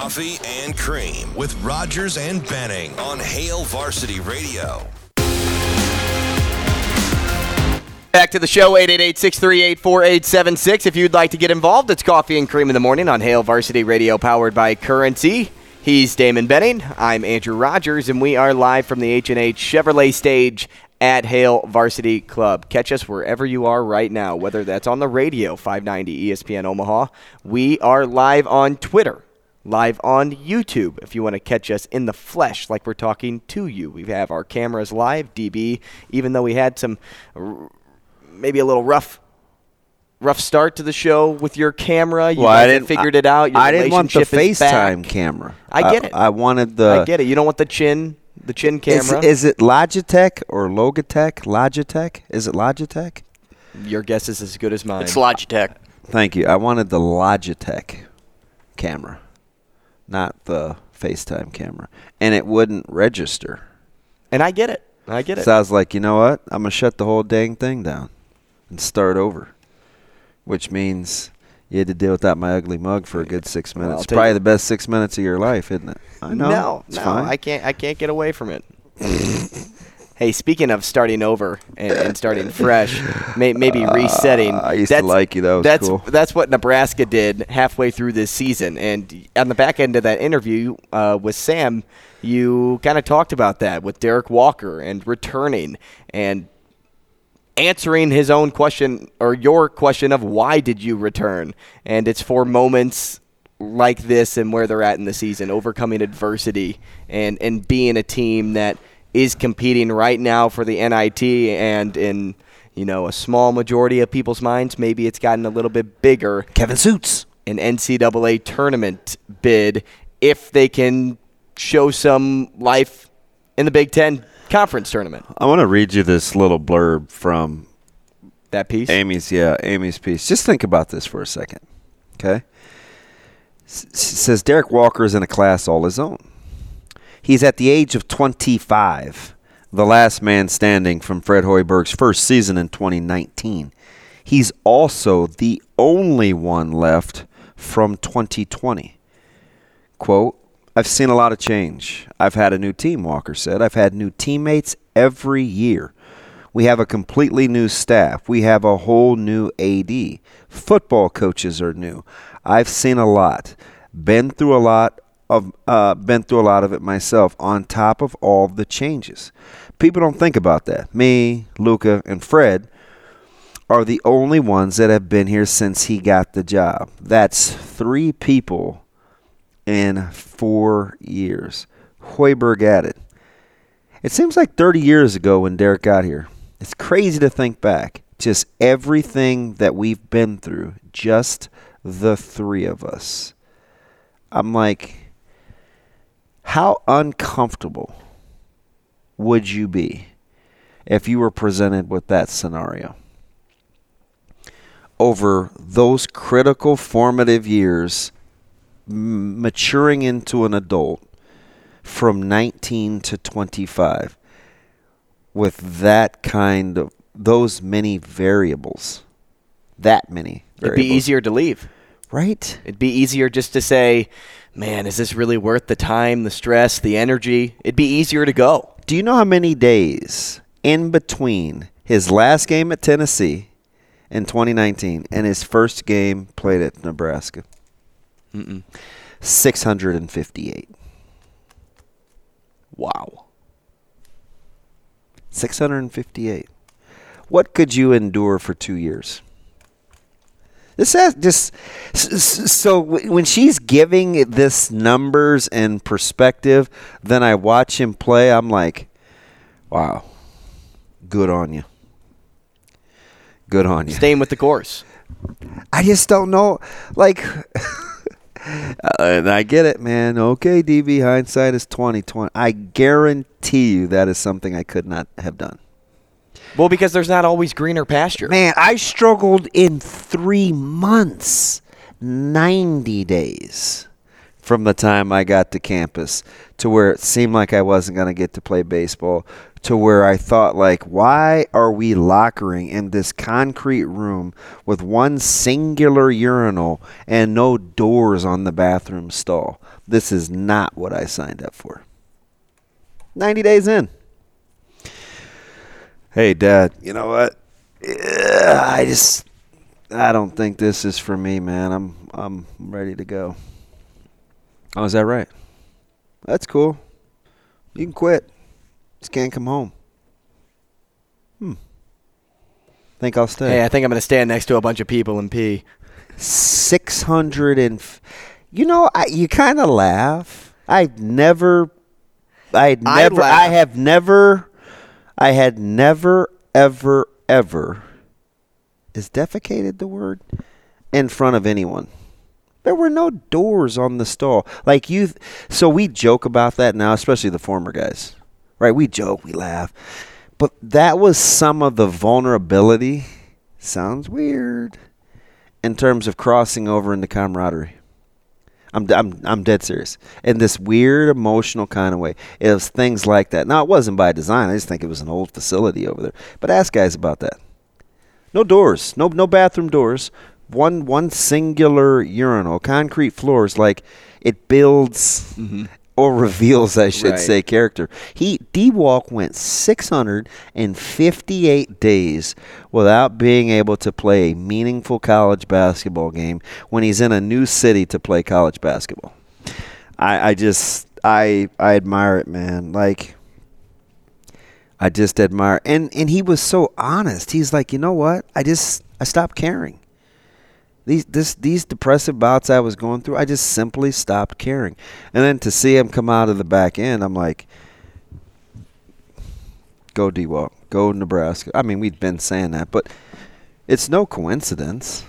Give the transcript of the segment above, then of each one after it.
Coffee and Cream with Rogers and Benning on Hail Varsity Radio. Back to the show, 888-638-4876. If you'd like to get involved, it's Coffee and Cream in the Morning on Hail Varsity Radio, powered by Currency. He's Damon Benning. I'm Andrew Rogers, and we are live from the H&H Chevrolet stage at Hail Varsity Club. Catch us wherever you are right now, whether that's on the radio, 590 ESPN Omaha. We are live on Twitter live on YouTube if you want to catch us in the flesh like we're talking to you. We have our cameras live, DB, even though we had some maybe a little rough rough start to the show with your camera. You well, I didn't figured it out. Your I didn't want the FaceTime camera. I get uh, it. I, wanted the I get it. You don't want the chin the chin camera. Is, is it Logitech or Logitech? Logitech? Is it Logitech? Your guess is as good as mine. It's Logitech. Thank you. I wanted the Logitech camera not the FaceTime camera. And it wouldn't register. And I get it. I get it. So I was like, you know what? I'm going to shut the whole dang thing down and start over. Which means you had to deal with that my ugly mug for a good six minutes. Well, Probably the best six minutes of your life, isn't it? I know. No, no, fine. I can't. I can't get away from it. Hey, speaking of starting over and, and starting fresh, may, maybe uh, resetting. Uh, I used to like you though. That's cool. that's what Nebraska did halfway through this season. And on the back end of that interview uh, with Sam, you kind of talked about that with Derek Walker and returning and answering his own question or your question of why did you return? And it's for moments like this and where they're at in the season, overcoming adversity and and being a team that is competing right now for the NIT and in you know a small majority of people's minds maybe it's gotten a little bit bigger Kevin Suits an NCAA tournament bid if they can show some life in the Big 10 conference tournament. I want to read you this little blurb from that piece. Amy's yeah, Amy's piece. Just think about this for a second. Okay? S- says Derek Walker is in a class all his own. He's at the age of 25, the last man standing from Fred Hoiberg's first season in 2019. He's also the only one left from 2020. Quote, I've seen a lot of change. I've had a new team, Walker said. I've had new teammates every year. We have a completely new staff. We have a whole new AD. Football coaches are new. I've seen a lot, been through a lot, of uh, been through a lot of it myself. On top of all the changes, people don't think about that. Me, Luca, and Fred are the only ones that have been here since he got the job. That's three people in four years. Hoiberg added. It seems like 30 years ago when Derek got here. It's crazy to think back. Just everything that we've been through, just the three of us. I'm like, how uncomfortable would you be if you were presented with that scenario? Over those critical formative years, m- maturing into an adult from 19 to 25, with that kind of, those many variables, that many variables. It'd be easier to leave. Right? It'd be easier just to say, man, is this really worth the time, the stress, the energy? It'd be easier to go. Do you know how many days in between his last game at Tennessee in 2019 and his first game played at Nebraska? Mm-mm. 658. Wow. 658. What could you endure for two years? This has just so when she's giving this numbers and perspective, then I watch him play. I'm like, wow, good on you. Good on you. Staying with the course. I just don't know. Like, uh, and I get it, man. Okay, DB, hindsight is twenty twenty. I guarantee you that is something I could not have done. Well, because there's not always greener pasture. Man, I struggled in three months, ninety days from the time I got to campus to where it seemed like I wasn't going to get to play baseball to where I thought like why are we lockering in this concrete room with one singular urinal and no doors on the bathroom stall? This is not what I signed up for. 90 days in hey dad you know what I just I don't think this is for me man I'm I'm ready to go Oh, is that right? That's cool. You can quit. Just can't come home. Hmm. Think I'll stay. Hey, I think I'm going to stand next to a bunch of people and pee. Six hundred and, f- you know, I, you kind of laugh. I've never, I had I never, I, have never, I had never, ever, ever, is defecated the word in front of anyone. There were no doors on the stall. Like you, so we joke about that now, especially the former guys, right? We joke, we laugh, but that was some of the vulnerability. Sounds weird, in terms of crossing over into camaraderie. I'm, I'm, I'm dead serious. In this weird emotional kind of way. It was things like that. Now, it wasn't by design. I just think it was an old facility over there. But ask guys about that. No doors, no no bathroom doors. One one singular urinal, concrete floors. Like it builds mm-hmm. Or reveals, I should Right. say, character. He D Walk went 658 days without being able to play a meaningful college basketball game when he's in a new city to play college basketball. I, I just I I admire it, man. Like I just admire and and he was so honest. He's like, you know what? I just I stopped caring. These this these depressive bouts I was going through, I just simply stopped caring. And then to see him come out of the back end, I'm like, go D Walk, go Nebraska. I mean, we've been saying that, but it's no coincidence.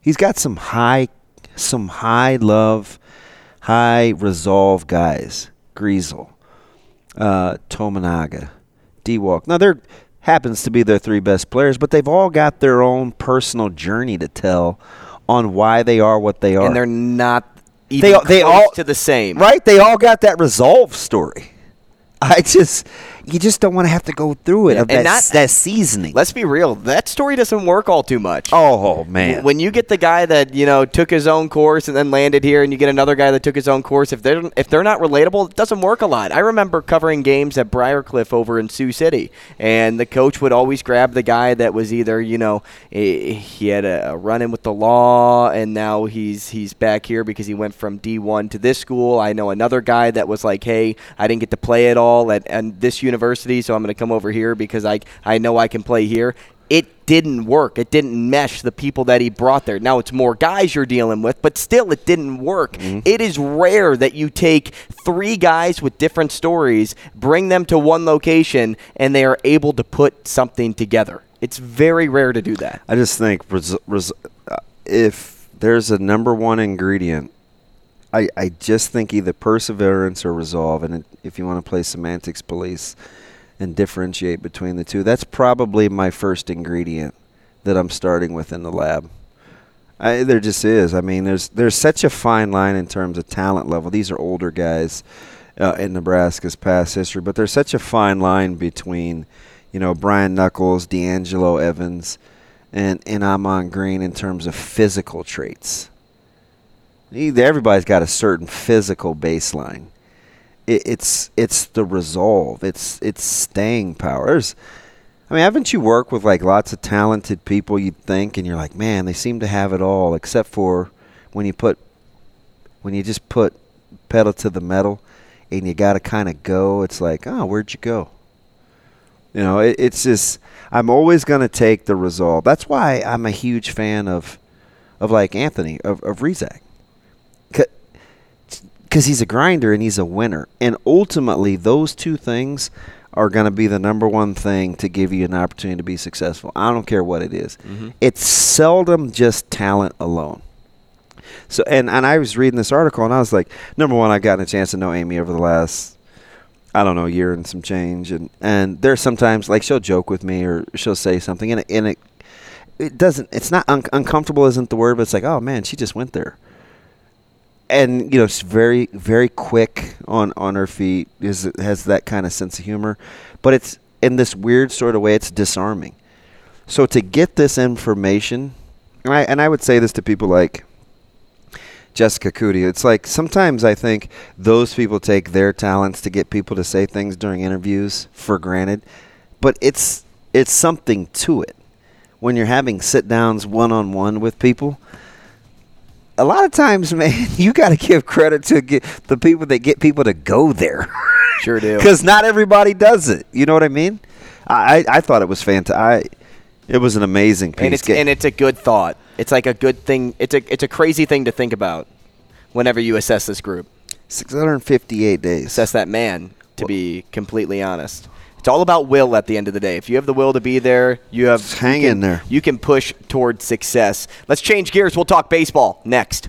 He's got some high some high love, high resolve guys. Griesel, uh, Tominaga, D Walk. Now there happens to be their three best players, but they've all got their own personal journey to tell on why they are what they are. And they're not even they they all to the same. right? They all got that resolve story. I just you just don't want to have to go through it Yeah, of that, not- that seasoning. Let's be real. That story doesn't work all too much. oh man, When you get the guy that you know took his own course and then landed here, and you get another guy that took his own course, if they're if they're not relatable, it doesn't work a lot. I remember covering games at Briar Cliff over in Sioux City, and the coach would always grab the guy that was either you know he had a, a run in with the law, and now he's he's back here because he went from D1 to this school. I know another guy that was like, hey, I didn't get to play at all at, at this university, so I'm going to come over here because I I know I can play here it didn't work. It didn't mesh the people that he brought there. Now it's more guys you're dealing with, but still it didn't work. It is rare that you take three guys with different stories, bring them to one location, and they are able to put something together. It's very rare to do that. I just think res- res- uh, if there's a number one ingredient, I, I just think either perseverance or resolve. And if you want to play semantics police and differentiate between the two, that's probably my first ingredient that I'm starting with in the lab. I, there just is. I mean, there's there's such a fine line in terms of talent level. These are older guys uh, in Nebraska's past history, but there's such a fine line between, you know, Brian Knuckles, D'Angelo Evans, and and Ahman Green in terms of physical traits. Everybody's got a certain physical baseline. It, it's it's the resolve. It's it's staying power. There's, I mean, haven't you worked with like lots of talented people? You'd think, and you're like, man, they seem to have it all, except for when you put when you just put pedal to the metal, and you got to kind of go. It's like, oh, where'd you go? You know, it, it's just I'm always going to take the resolve. That's why I'm a huge fan of of like Anthony of of Rezak. Because he's a grinder and he's a winner, and ultimately those two things are going to be the number one thing to give you an opportunity to be successful. I don't care what it is. Mm-hmm. It's seldom just talent alone. So and and I was reading this article and I was like, number one, I've gotten a chance to know Amy over the last I don't know year and some change, and and there's sometimes like she'll joke with me or she'll say something and it, and it it doesn't it's not un- uncomfortable isn't the word, but it's like oh man, she just went there. And you know, she's very very quick on on her feet. Is has that kind of sense of humor, but it's in this weird sort of way. It's disarming. So to get this information, and I and I would say this to people like Jessica Coody. It's like sometimes I think those people take their talents to get people to say things during interviews for granted, but it's it's something to it. When you're having sit downs one on one with people, a lot of times, man, you got to give credit to get the people that get people to go there. Sure do. Because not everybody does it. You know what I mean? I, I, I thought it was fantastic. It was an amazing piece. and it's and it's a good thought. It's like a good thing. It's a it's a crazy thing to think about whenever you assess this group. 658 days. Assess that man. To be completely honest, it's all about will at the end of the day. If you have the will to be there, you have Just hang you in there. You can push toward success. Let's change gears. We'll talk baseball next.